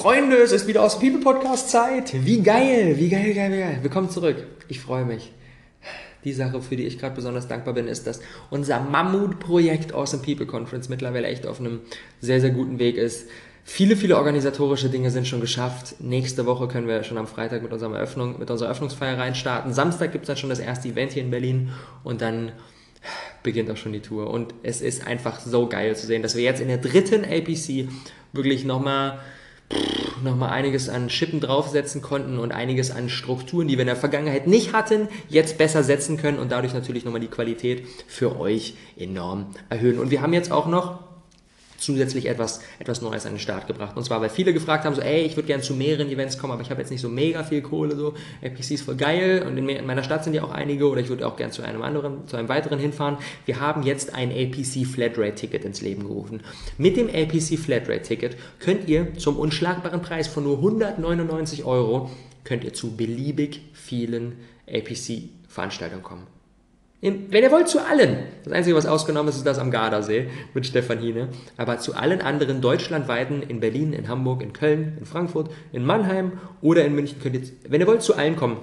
Freunde, es ist wieder aus dem People Podcast Zeit. Wie geil, wie geil, geil, geil. Willkommen zurück. Ich freue mich. Die Sache, für die ich gerade besonders dankbar bin, ist, dass unser Mammutprojekt Awesome People Conference mittlerweile echt auf einem sehr, sehr guten Weg ist. Viele, viele organisatorische Dinge sind schon geschafft. Nächste Woche können wir schon am Freitag mit, unserer Eröffnung, mit unserer Eröffnungsfeier reinstarten. Samstag gibt es dann schon das erste Event hier in Berlin und dann beginnt auch schon die Tour. Und es ist einfach so geil zu sehen, dass wir jetzt in der dritten APC wirklich nochmal nochmal einiges an Schippen draufsetzen konnten und einiges an Strukturen, die wir in der Vergangenheit nicht hatten, jetzt besser setzen können und dadurch natürlich nochmal die Qualität für euch enorm erhöhen. Und wir haben jetzt auch noch zusätzlich etwas, etwas Neues an den Start gebracht. Und zwar, weil viele gefragt haben, so, ey, ich würde gerne zu mehreren Events kommen, aber ich habe jetzt nicht so mega viel Kohle, so, APC ist voll geil und in, in meiner Stadt sind ja auch einige oder ich würde auch gerne zu einem anderen, zu einem weiteren hinfahren. Wir haben jetzt ein APC Flatrate Ticket ins Leben gerufen. Mit dem APC Flatrate Ticket könnt ihr zum unschlagbaren Preis von nur 199 Euro könnt ihr zu beliebig vielen APC Veranstaltungen kommen. Wenn ihr wollt, zu allen. Das Einzige, was ausgenommen ist, ist das am Gardasee mit Stefan Hine. Aber zu allen anderen deutschlandweiten, in Berlin, in Hamburg, in Köln, in Frankfurt, in Mannheim oder in München könnt ihr, wenn ihr wollt, zu allen kommen.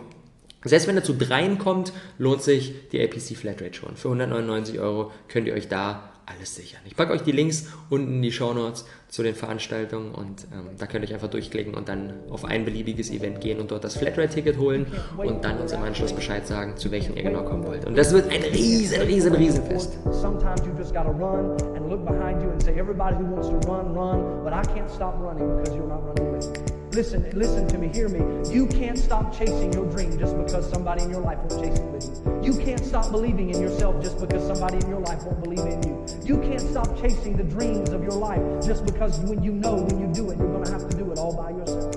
Selbst wenn ihr zu dreien kommt, lohnt sich die APC Flatrate schon. Für 199 Euro könnt ihr euch da alles sichern. Ich packe euch die Links unten in die Show Notes zu den Veranstaltungen und ähm, da könnt ihr euch einfach durchklicken und dann auf ein beliebiges Event gehen und dort das Flatrate-Ticket holen und dann uns im Anschluss Bescheid sagen, zu welchem ihr genau kommen wollt. Und das wird ein riesen, riesen, riesen Fest. Sometimes you just gotta run and look behind you and say everybody who wants to run, run, but I can't stop running because you're not running with me. Listen, listen to me, hear me. You can't stop chasing your dream just because somebody in your life won't chase it with you. You can't stop believing in yourself just because somebody in your life won't believe in you. You can't stop chasing the dreams of your life just because when you know when you do it, you're going to have to do it all by yourself.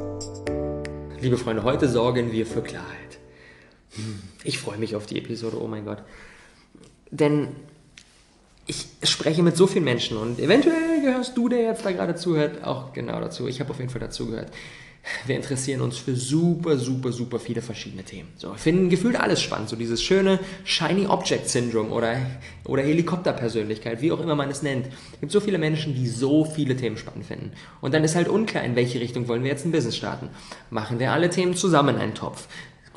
Liebe Freunde, heute sorgen wir für Klarheit. Hm, ich freue mich auf die Episode, oh mein Gott. Denn ich spreche mit so vielen Menschen und eventuell gehörst du, der jetzt da gerade zuhört, auch genau dazu. Ich habe auf jeden Fall dazu gehört wir interessieren uns für super, super, super viele verschiedene Themen. So, finden gefühlt alles spannend. So dieses schöne Shiny Object Syndrome oder, oder Helikopterpersönlichkeit, wie auch immer man es nennt. Es gibt so viele Menschen, die so viele Themen spannend finden. Und dann ist halt unklar, in welche Richtung wollen wir jetzt ein Business starten. Machen wir alle Themen zusammen in einen Topf?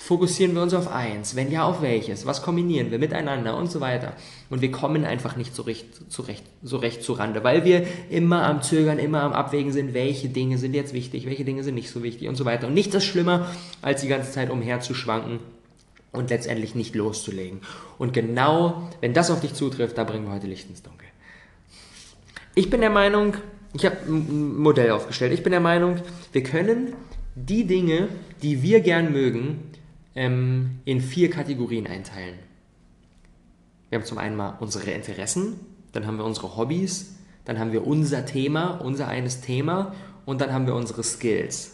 Fokussieren wir uns auf eins? Wenn ja, auf welches? Was kombinieren wir miteinander und so weiter? Und wir kommen einfach nicht so recht, so recht, so recht zu Rande, weil wir immer am Zögern, immer am Abwägen sind, welche Dinge sind jetzt wichtig, welche Dinge sind nicht so wichtig und so weiter. Und nichts ist schlimmer, als die ganze Zeit umherzuschwanken und letztendlich nicht loszulegen. Und genau, wenn das auf dich zutrifft, da bringen wir heute Licht ins Dunkel. Ich bin der Meinung, ich habe ein Modell aufgestellt. Ich bin der Meinung, wir können die Dinge, die wir gern mögen, ähm, in vier Kategorien einteilen. Wir haben zum einen mal unsere Interessen, dann haben wir unsere Hobbys, dann haben wir unser Thema, unser eines Thema und dann haben wir unsere Skills.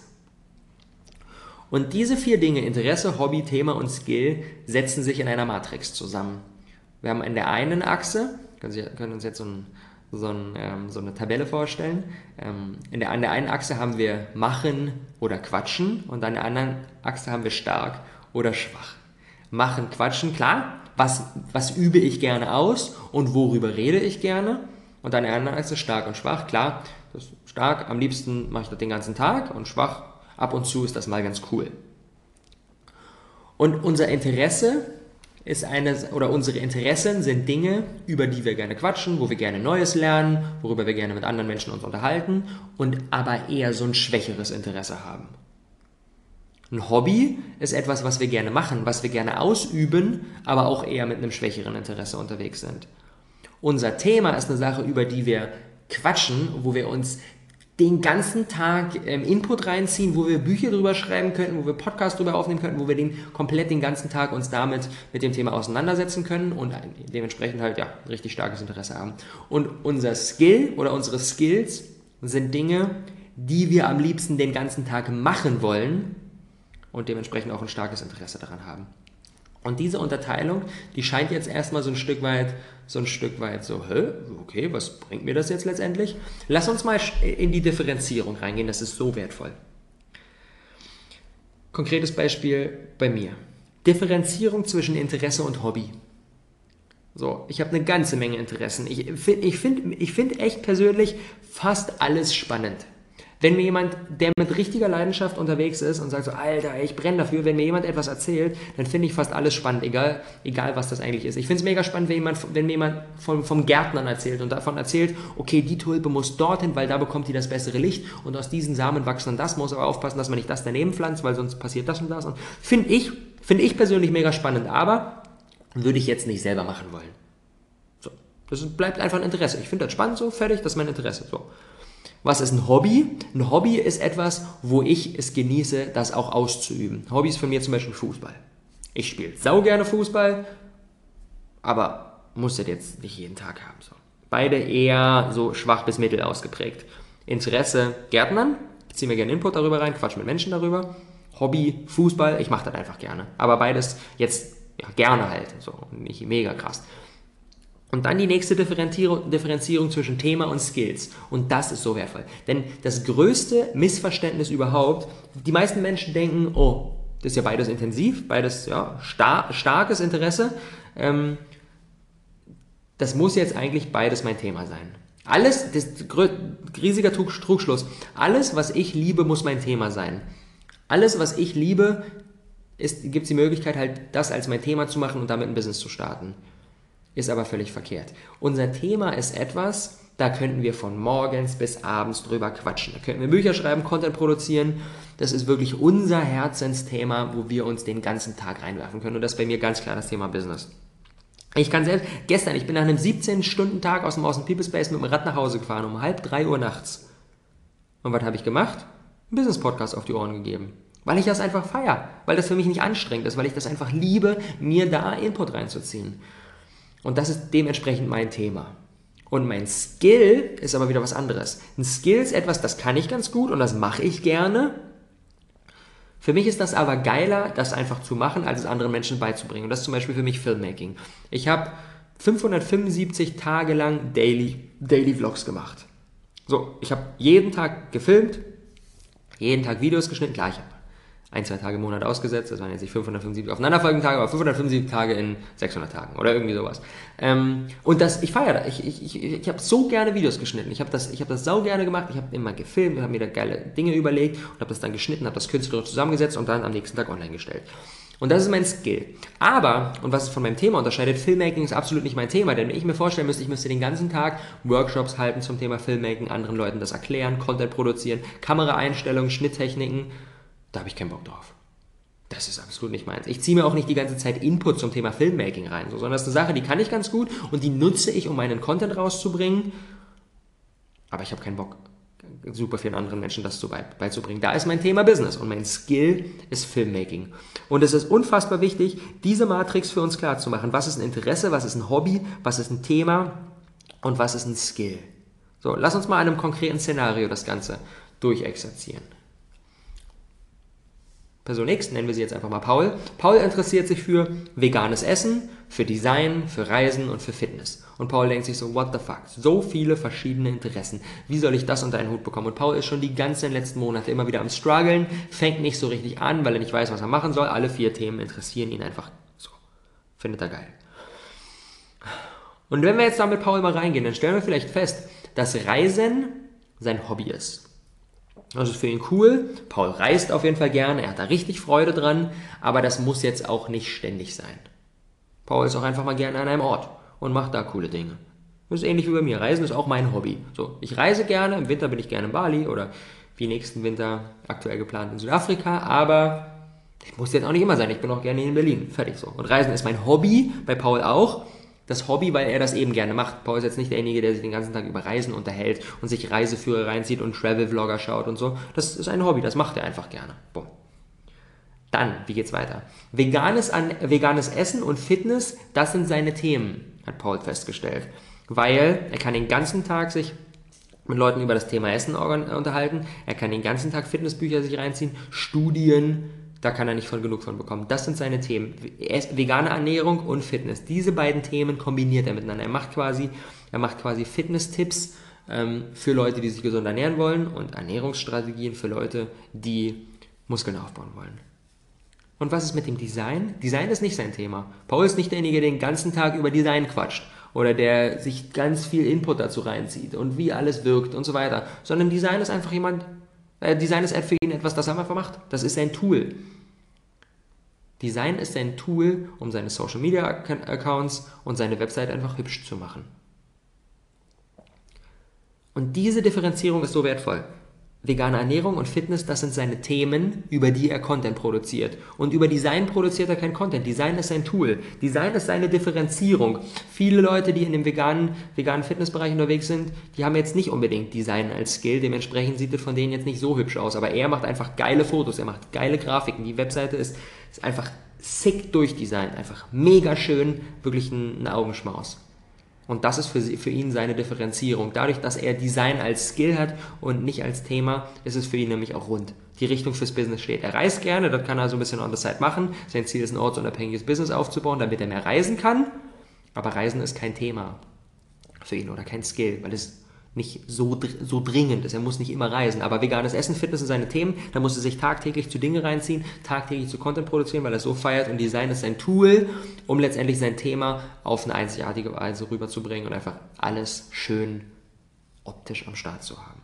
Und diese vier Dinge, Interesse, Hobby, Thema und Skill, setzen sich in einer Matrix zusammen. Wir haben in der einen Achse, können Sie können uns jetzt so, ein, so, ein, ähm, so eine Tabelle vorstellen, ähm, in der, an der einen Achse haben wir machen oder quatschen und an der anderen Achse haben wir stark oder schwach. Machen, quatschen, klar. Was, was übe ich gerne aus und worüber rede ich gerne? Und dann es stark und schwach. Klar, das stark, am liebsten mache ich das den ganzen Tag und schwach, ab und zu ist das mal ganz cool. Und unser Interesse ist eine, oder unsere Interessen sind Dinge, über die wir gerne quatschen, wo wir gerne Neues lernen, worüber wir gerne mit anderen Menschen uns unterhalten und aber eher so ein schwächeres Interesse haben. Ein Hobby ist etwas, was wir gerne machen, was wir gerne ausüben, aber auch eher mit einem schwächeren Interesse unterwegs sind. Unser Thema ist eine Sache, über die wir quatschen, wo wir uns den ganzen Tag ähm, Input reinziehen, wo wir Bücher drüber schreiben könnten, wo wir Podcasts drüber aufnehmen könnten, wo wir den komplett den ganzen Tag uns damit mit dem Thema auseinandersetzen können und dementsprechend halt ja richtig starkes Interesse haben. Und unser Skill oder unsere Skills sind Dinge, die wir am liebsten den ganzen Tag machen wollen, und dementsprechend auch ein starkes Interesse daran haben. Und diese Unterteilung, die scheint jetzt erstmal so ein Stück weit, so ein Stück weit so, hä, okay, was bringt mir das jetzt letztendlich? Lass uns mal in die Differenzierung reingehen, das ist so wertvoll. Konkretes Beispiel bei mir. Differenzierung zwischen Interesse und Hobby. So, ich habe eine ganze Menge Interessen. Ich finde ich find, ich find echt persönlich fast alles spannend. Wenn mir jemand, der mit richtiger Leidenschaft unterwegs ist und sagt so, Alter, ich brenne dafür, wenn mir jemand etwas erzählt, dann finde ich fast alles spannend, egal, egal was das eigentlich ist. Ich finde es mega spannend, wenn, jemand, wenn mir jemand vom, vom Gärtnern erzählt und davon erzählt, okay, die Tulpe muss dorthin, weil da bekommt die das bessere Licht und aus diesen Samen wachsen dann das, muss aber aufpassen, dass man nicht das daneben pflanzt, weil sonst passiert das und das. Und finde ich, finde ich persönlich mega spannend, aber würde ich jetzt nicht selber machen wollen. So. Das bleibt einfach ein Interesse. Ich finde das spannend so, fertig, das ist mein Interesse. So. Was ist ein Hobby? Ein Hobby ist etwas, wo ich es genieße, das auch auszuüben. Hobby ist von mir zum Beispiel Fußball. Ich spiele sau gerne Fußball, aber muss das jetzt nicht jeden Tag haben. So. Beide eher so schwach bis mittel ausgeprägt. Interesse Gärtnern, ziehen wir gerne Input darüber rein, quatsch mit Menschen darüber. Hobby Fußball, ich mache das einfach gerne. Aber beides jetzt ja, gerne halt, so nicht mega krass. Und dann die nächste Differenzierung, Differenzierung zwischen Thema und Skills. Und das ist so wertvoll. Denn das größte Missverständnis überhaupt, die meisten Menschen denken, oh, das ist ja beides intensiv, beides ja, star starkes Interesse. Ähm, das muss jetzt eigentlich beides mein Thema sein. Alles, das riesiger Trugschluss. Alles, was ich liebe, muss mein Thema sein. Alles, was ich liebe, gibt es die Möglichkeit, halt das als mein Thema zu machen und damit ein Business zu starten ist aber völlig verkehrt. Unser Thema ist etwas, da könnten wir von morgens bis abends drüber quatschen. Da könnten wir Bücher schreiben, Content produzieren. Das ist wirklich unser Herzensthema, wo wir uns den ganzen Tag reinwerfen können. Und das ist bei mir ganz klar das Thema Business. Ich kann selbst, gestern, ich bin nach einem 17-Stunden-Tag aus dem Außen People Space mit dem Rad nach Hause gefahren, um halb drei Uhr nachts. Und was habe ich gemacht? Ein Business-Podcast auf die Ohren gegeben. Weil ich das einfach feier, weil das für mich nicht anstrengend ist, weil ich das einfach liebe, mir da Input reinzuziehen. Und das ist dementsprechend mein Thema. Und mein Skill ist aber wieder was anderes. Ein Skill ist etwas, das kann ich ganz gut und das mache ich gerne. Für mich ist das aber geiler, das einfach zu machen, als es anderen Menschen beizubringen. Und das ist zum Beispiel für mich Filmmaking. Ich habe 575 Tage lang Daily, Daily Vlogs gemacht. So, ich habe jeden Tag gefilmt, jeden Tag Videos geschnitten. Klar, ein, zwei Tage im Monat ausgesetzt. Das waren jetzt nicht 575 aufeinanderfolgende Tage, aber 575 Tage in 600 Tagen oder irgendwie sowas. Ähm, und das, ich feiere das. Ich, ich, ich, ich habe so gerne Videos geschnitten. Ich habe das, ich hab das sau gerne gemacht. Ich habe immer gefilmt, habe mir da geile Dinge überlegt und habe das dann geschnitten, habe das künstlerisch zusammengesetzt und dann am nächsten Tag online gestellt. Und das ist mein Skill. Aber, und was es von meinem Thema unterscheidet, Filmmaking ist absolut nicht mein Thema, denn wenn ich mir vorstellen müsste, ich müsste den ganzen Tag Workshops halten zum Thema Filmmaking, anderen Leuten das erklären, Content produzieren, Kameraeinstellungen, Schnitttechniken, da habe ich keinen Bock drauf. Das ist absolut nicht meins. Ich ziehe mir auch nicht die ganze Zeit Input zum Thema Filmmaking rein, so, sondern das ist eine Sache, die kann ich ganz gut und die nutze ich, um meinen Content rauszubringen. Aber ich habe keinen Bock, super vielen anderen Menschen das so beizubringen. Da ist mein Thema Business und mein Skill ist Filmmaking. Und es ist unfassbar wichtig, diese Matrix für uns klar zu machen. Was ist ein Interesse, was ist ein Hobby, was ist ein Thema und was ist ein Skill. So, lass uns mal in einem konkreten Szenario das Ganze durchexerzieren. Person X, nennen wir sie jetzt einfach mal Paul. Paul interessiert sich für veganes Essen, für Design, für Reisen und für Fitness. Und Paul denkt sich so, what the fuck? So viele verschiedene Interessen. Wie soll ich das unter einen Hut bekommen? Und Paul ist schon die ganzen letzten Monate immer wieder am struggeln, fängt nicht so richtig an, weil er nicht weiß, was er machen soll. Alle vier Themen interessieren ihn einfach so. Findet er geil. Und wenn wir jetzt da mit Paul mal reingehen, dann stellen wir vielleicht fest, dass Reisen sein Hobby ist. Das ist für ihn cool. Paul reist auf jeden Fall gerne, er hat da richtig Freude dran, aber das muss jetzt auch nicht ständig sein. Paul ist auch einfach mal gerne an einem Ort und macht da coole Dinge. Das ist ähnlich wie bei mir. Reisen ist auch mein Hobby. So, ich reise gerne, im Winter bin ich gerne in Bali oder wie nächsten Winter aktuell geplant in Südafrika, aber ich muss jetzt auch nicht immer sein. Ich bin auch gerne in Berlin. Fertig so. Und Reisen ist mein Hobby, bei Paul auch das Hobby, weil er das eben gerne macht. Paul ist jetzt nicht derjenige, der sich den ganzen Tag über Reisen unterhält und sich Reiseführer reinzieht und Travel-Vlogger schaut und so. Das ist ein Hobby, das macht er einfach gerne. Bumm. Dann, wie geht's weiter? Veganes, an, veganes Essen und Fitness, das sind seine Themen, hat Paul festgestellt. Weil er kann den ganzen Tag sich mit Leuten über das Thema Essen unterhalten, er kann den ganzen Tag Fitnessbücher sich reinziehen, Studien, da kann er nicht von genug von bekommen. Das sind seine Themen. Vegane Ernährung und Fitness. Diese beiden Themen kombiniert er miteinander. Er macht quasi, er macht quasi Fitness-Tipps ähm, für Leute, die sich gesund ernähren wollen und Ernährungsstrategien für Leute, die Muskeln aufbauen wollen. Und was ist mit dem Design? Design ist nicht sein Thema. Paul ist nicht derjenige, der den ganzen Tag über Design quatscht oder der sich ganz viel Input dazu reinzieht und wie alles wirkt und so weiter, sondern Design ist einfach jemand, Design ist für ihn etwas, das er einfach macht. Das ist sein Tool. Design ist ein Tool, um seine Social Media Accounts und seine Website einfach hübsch zu machen. Und diese Differenzierung ist so wertvoll. Vegane Ernährung und Fitness, das sind seine Themen, über die er Content produziert. Und über Design produziert er kein Content. Design ist sein Tool. Design ist seine Differenzierung. Viele Leute, die in dem veganen, veganen Fitnessbereich unterwegs sind, die haben jetzt nicht unbedingt Design als Skill. Dementsprechend sieht es von denen jetzt nicht so hübsch aus. Aber er macht einfach geile Fotos, er macht geile Grafiken. Die Webseite ist, ist einfach sick durchdesignt. Einfach mega schön. Wirklich ein, ein Augenschmaus. Und das ist für, für ihn seine Differenzierung. Dadurch, dass er Design als Skill hat und nicht als Thema, ist es für ihn nämlich auch rund. Die Richtung fürs Business steht. Er reist gerne, das kann er so ein bisschen on the side machen. Sein Ziel ist, ein ortsunabhängiges Business aufzubauen, damit er mehr reisen kann. Aber Reisen ist kein Thema für ihn oder kein Skill, weil es nicht so, so dringend ist. Er muss nicht immer reisen. Aber veganes Essen, Fitness sind seine Themen. Da muss er sich tagtäglich zu Dinge reinziehen, tagtäglich zu Content produzieren, weil er so feiert. Und Design ist sein Tool, um letztendlich sein Thema auf eine einzigartige Weise rüberzubringen und einfach alles schön optisch am Start zu haben.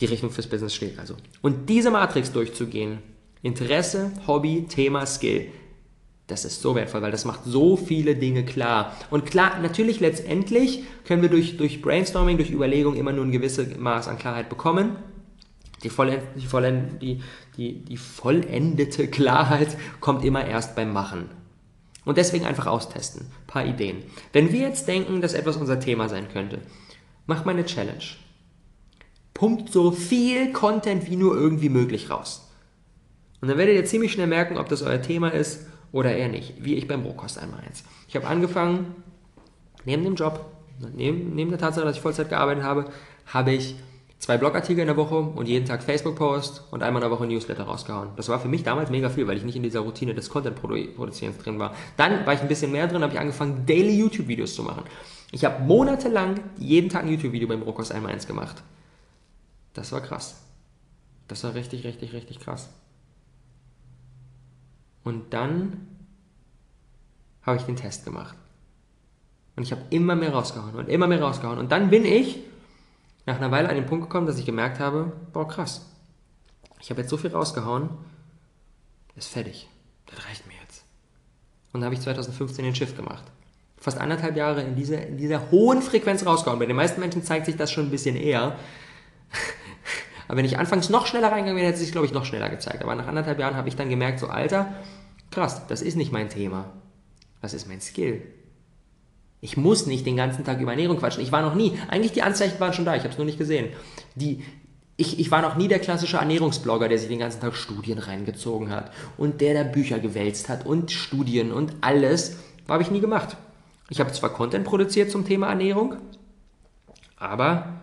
Die Richtung fürs Business steht also. Und diese Matrix durchzugehen, Interesse, Hobby, Thema, Skill, das ist so wertvoll, weil das macht so viele Dinge klar. Und klar, natürlich letztendlich können wir durch, durch Brainstorming, durch Überlegung immer nur ein gewisses Maß an Klarheit bekommen. Die, vollend, die, vollend, die, die, die vollendete Klarheit kommt immer erst beim Machen. Und deswegen einfach austesten. Ein paar Ideen. Wenn wir jetzt denken, dass etwas unser Thema sein könnte, macht mal eine Challenge. Pumpt so viel Content wie nur irgendwie möglich raus. Und dann werdet ihr ziemlich schnell merken, ob das euer Thema ist oder eher nicht, wie ich beim Rohkost einmal eins. Ich habe angefangen, neben dem Job, neben, neben der Tatsache, dass ich Vollzeit gearbeitet habe, habe ich zwei Blogartikel in der Woche und jeden Tag Facebook-Post und einmal in der Woche Newsletter rausgehauen. Das war für mich damals mega viel, weil ich nicht in dieser Routine des Content-Produzierens drin war. Dann war ich ein bisschen mehr drin, habe ich angefangen, Daily YouTube-Videos zu machen. Ich habe monatelang jeden Tag ein YouTube-Video beim Rohkost einmal eins gemacht. Das war krass. Das war richtig, richtig, richtig krass. Und dann habe ich den Test gemacht. Und ich habe immer mehr rausgehauen und immer mehr rausgehauen. Und dann bin ich nach einer Weile an den Punkt gekommen, dass ich gemerkt habe, boah, krass. Ich habe jetzt so viel rausgehauen, ist fertig. Das reicht mir jetzt. Und dann habe ich 2015 den Shift gemacht. Fast anderthalb Jahre in dieser, in dieser hohen Frequenz rausgehauen. Bei den meisten Menschen zeigt sich das schon ein bisschen eher. Aber wenn ich anfangs noch schneller reingegangen wäre, hätte es sich, glaube ich, noch schneller gezeigt. Aber nach anderthalb Jahren habe ich dann gemerkt, so, Alter, krass, das ist nicht mein Thema. Das ist mein Skill. Ich muss nicht den ganzen Tag über Ernährung quatschen. Ich war noch nie, eigentlich die Anzeichen waren schon da, ich habe es nur nicht gesehen. Die, ich, ich war noch nie der klassische Ernährungsblogger, der sich den ganzen Tag Studien reingezogen hat und der da Bücher gewälzt hat und Studien und alles. Habe ich nie gemacht. Ich habe zwar Content produziert zum Thema Ernährung, aber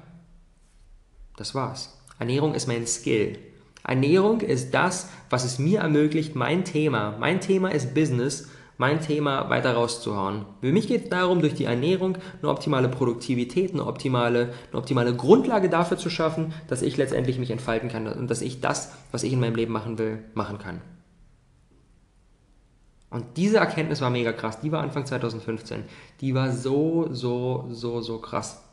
das war's. Ernährung ist mein Skill. Ernährung ist das, was es mir ermöglicht, mein Thema, mein Thema ist Business, mein Thema weiter rauszuhauen. Für mich geht es darum, durch die Ernährung eine optimale Produktivität, eine optimale, eine optimale Grundlage dafür zu schaffen, dass ich letztendlich mich entfalten kann und dass ich das, was ich in meinem Leben machen will, machen kann. Und diese Erkenntnis war mega krass. Die war Anfang 2015. Die war so, so, so, so krass.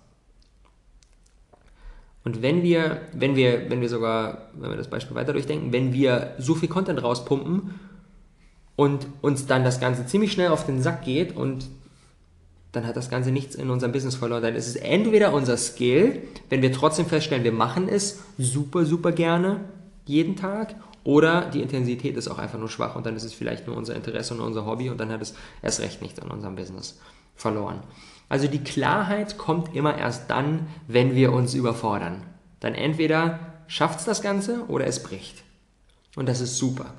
Und wenn wir, wenn wir, wenn wir sogar, wenn wir das Beispiel weiter durchdenken, wenn wir so viel Content rauspumpen und uns dann das Ganze ziemlich schnell auf den Sack geht und dann hat das Ganze nichts in unserem Business verloren. Dann ist es entweder unser Skill, wenn wir trotzdem feststellen, wir machen es super, super gerne jeden Tag, oder die Intensität ist auch einfach nur schwach und dann ist es vielleicht nur unser Interesse und unser Hobby und dann hat es erst recht nichts in unserem Business verloren. Also die Klarheit kommt immer erst dann, wenn wir uns überfordern. Dann entweder schafft es das Ganze oder es bricht. Und das ist super.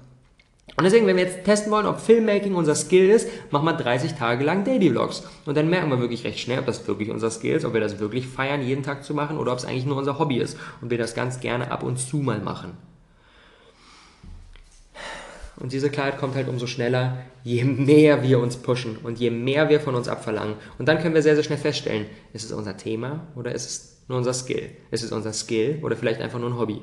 Und deswegen, wenn wir jetzt testen wollen, ob Filmmaking unser Skill ist, machen wir 30 Tage lang Daily Vlogs. Und dann merken wir wirklich recht schnell, ob das wirklich unser Skill ist, ob wir das wirklich feiern, jeden Tag zu machen, oder ob es eigentlich nur unser Hobby ist und wir das ganz gerne ab und zu mal machen. Und diese Klarheit kommt halt umso schneller, je mehr wir uns pushen und je mehr wir von uns abverlangen. Und dann können wir sehr, sehr schnell feststellen, ist es unser Thema oder ist es nur unser Skill? Ist es unser Skill oder vielleicht einfach nur ein Hobby?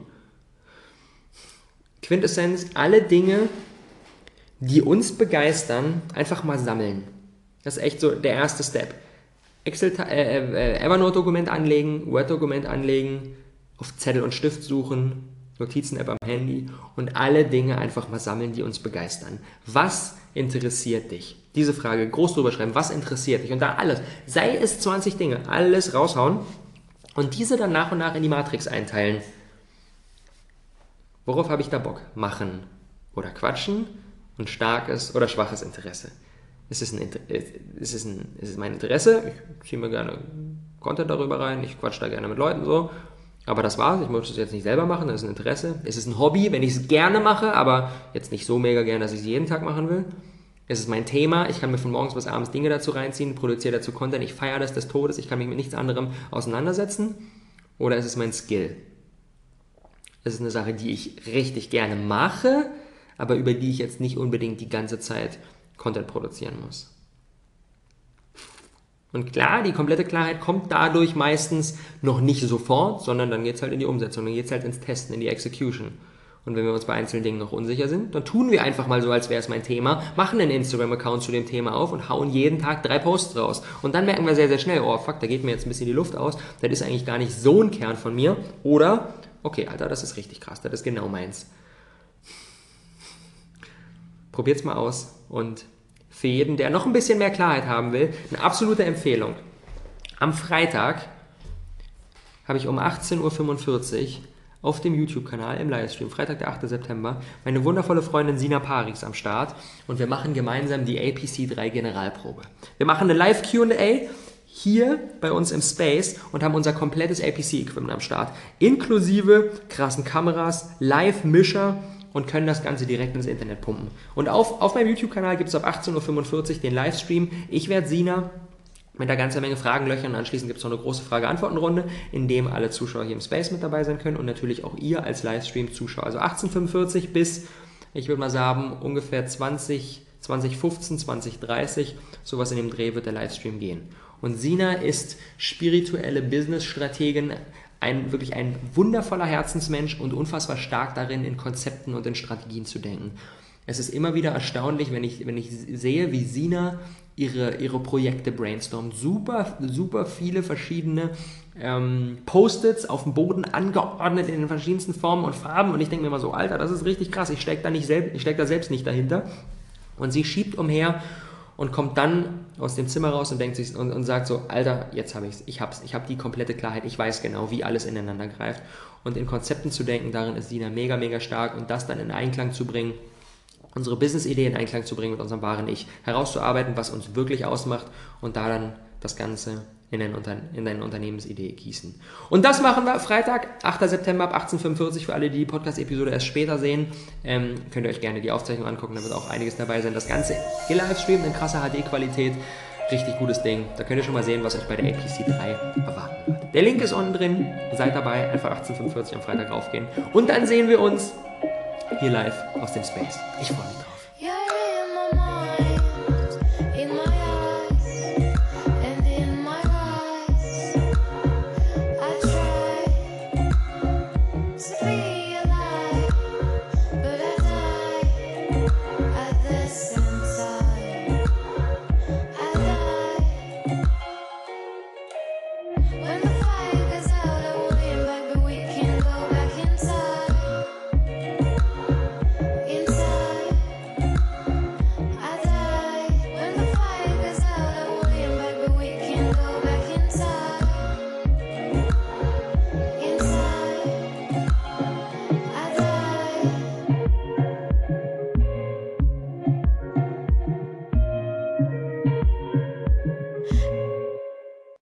Quintessenz, alle Dinge, die uns begeistern, einfach mal sammeln. Das ist echt so der erste Step. Excel, äh, äh, Evernote-Dokument anlegen, Word-Dokument anlegen, auf Zettel und Stift suchen, Notizen-App am Handy und alle Dinge einfach mal sammeln, die uns begeistern. Was interessiert dich? Diese Frage groß drüber schreiben. Was interessiert dich? Und da alles, sei es 20 Dinge, alles raushauen und diese dann nach und nach in die Matrix einteilen. Worauf habe ich da Bock? Machen oder quatschen und starkes oder schwaches Interesse. Ist es, ein, ist es, ein, ist es mein Interesse? Ich ziehe mir gerne Content darüber rein, ich quatsch da gerne mit Leuten so. Aber das war's, ich möchte es jetzt nicht selber machen, das ist ein Interesse. Es ist ein Hobby, wenn ich es gerne mache, aber jetzt nicht so mega gerne, dass ich es jeden Tag machen will. Es ist mein Thema, ich kann mir von morgens bis abends Dinge dazu reinziehen, produziere dazu Content, ich feiere das des Todes, ich kann mich mit nichts anderem auseinandersetzen. Oder es ist mein Skill. Es ist eine Sache, die ich richtig gerne mache, aber über die ich jetzt nicht unbedingt die ganze Zeit Content produzieren muss. Und klar, die komplette Klarheit kommt dadurch meistens noch nicht sofort, sondern dann geht es halt in die Umsetzung, dann geht es halt ins Testen, in die Execution. Und wenn wir uns bei einzelnen Dingen noch unsicher sind, dann tun wir einfach mal so, als wäre es mein Thema, machen einen Instagram-Account zu dem Thema auf und hauen jeden Tag drei Posts raus. Und dann merken wir sehr, sehr schnell, oh fuck, da geht mir jetzt ein bisschen die Luft aus, das ist eigentlich gar nicht so ein Kern von mir. Oder, okay, Alter, das ist richtig krass, das ist genau meins. Probiert's mal aus und für jeden, der noch ein bisschen mehr Klarheit haben will, eine absolute Empfehlung. Am Freitag habe ich um 18.45 Uhr auf dem YouTube-Kanal im Livestream, Freitag, der 8. September, meine wundervolle Freundin Sina Parix am Start und wir machen gemeinsam die APC 3 Generalprobe. Wir machen eine Live-QA hier bei uns im Space und haben unser komplettes APC-Equipment am Start, inklusive krassen Kameras, Live-Mischer und können das Ganze direkt ins Internet pumpen. Und auf, auf meinem YouTube-Kanal gibt es ab 18.45 Uhr den Livestream. Ich werde Sina mit einer ganzen Menge Fragen löchern und anschließend gibt es noch eine große Frage-Antworten-Runde, in dem alle Zuschauer hier im Space mit dabei sein können und natürlich auch ihr als Livestream-Zuschauer. Also 18.45 bis, ich würde mal sagen, ungefähr 20, 2015, 2030, sowas in dem Dreh wird der Livestream gehen. Und Sina ist spirituelle Business-Strategin, ein wirklich ein wundervoller Herzensmensch und unfassbar stark darin, in Konzepten und in Strategien zu denken. Es ist immer wieder erstaunlich, wenn ich, wenn ich sehe, wie Sina ihre, ihre Projekte brainstormt. Super, super viele verschiedene ähm, Post-its auf dem Boden angeordnet in den verschiedensten Formen und Farben. Und ich denke mir immer so, Alter, das ist richtig krass. Ich stecke da, steck da selbst nicht dahinter. Und sie schiebt umher und kommt dann aus dem Zimmer raus und denkt sich und, und sagt so, Alter, jetzt habe ich's, ich hab's, ich habe die komplette Klarheit, ich weiß genau, wie alles ineinander greift. Und in Konzepten zu denken, darin ist Dina mega, mega stark und das dann in Einklang zu bringen, unsere Business-Idee in Einklang zu bringen mit unserem wahren Ich, herauszuarbeiten, was uns wirklich ausmacht und da dann das Ganze in, ein in deine Unternehmensidee gießen. Und das machen wir Freitag, 8. September ab 18.45 für alle, die die Podcast-Episode erst später sehen. Ähm, könnt ihr euch gerne die Aufzeichnung angucken, da wird auch einiges dabei sein. Das Ganze gelivestreamt in krasser HD-Qualität. Richtig gutes Ding. Da könnt ihr schon mal sehen, was euch bei der APC 3 erwarten wird. Der Link ist unten drin. Seid dabei. Einfach 18.45 am Freitag raufgehen. Und dann sehen wir uns hier live aus dem Space. Ich freue mich drauf.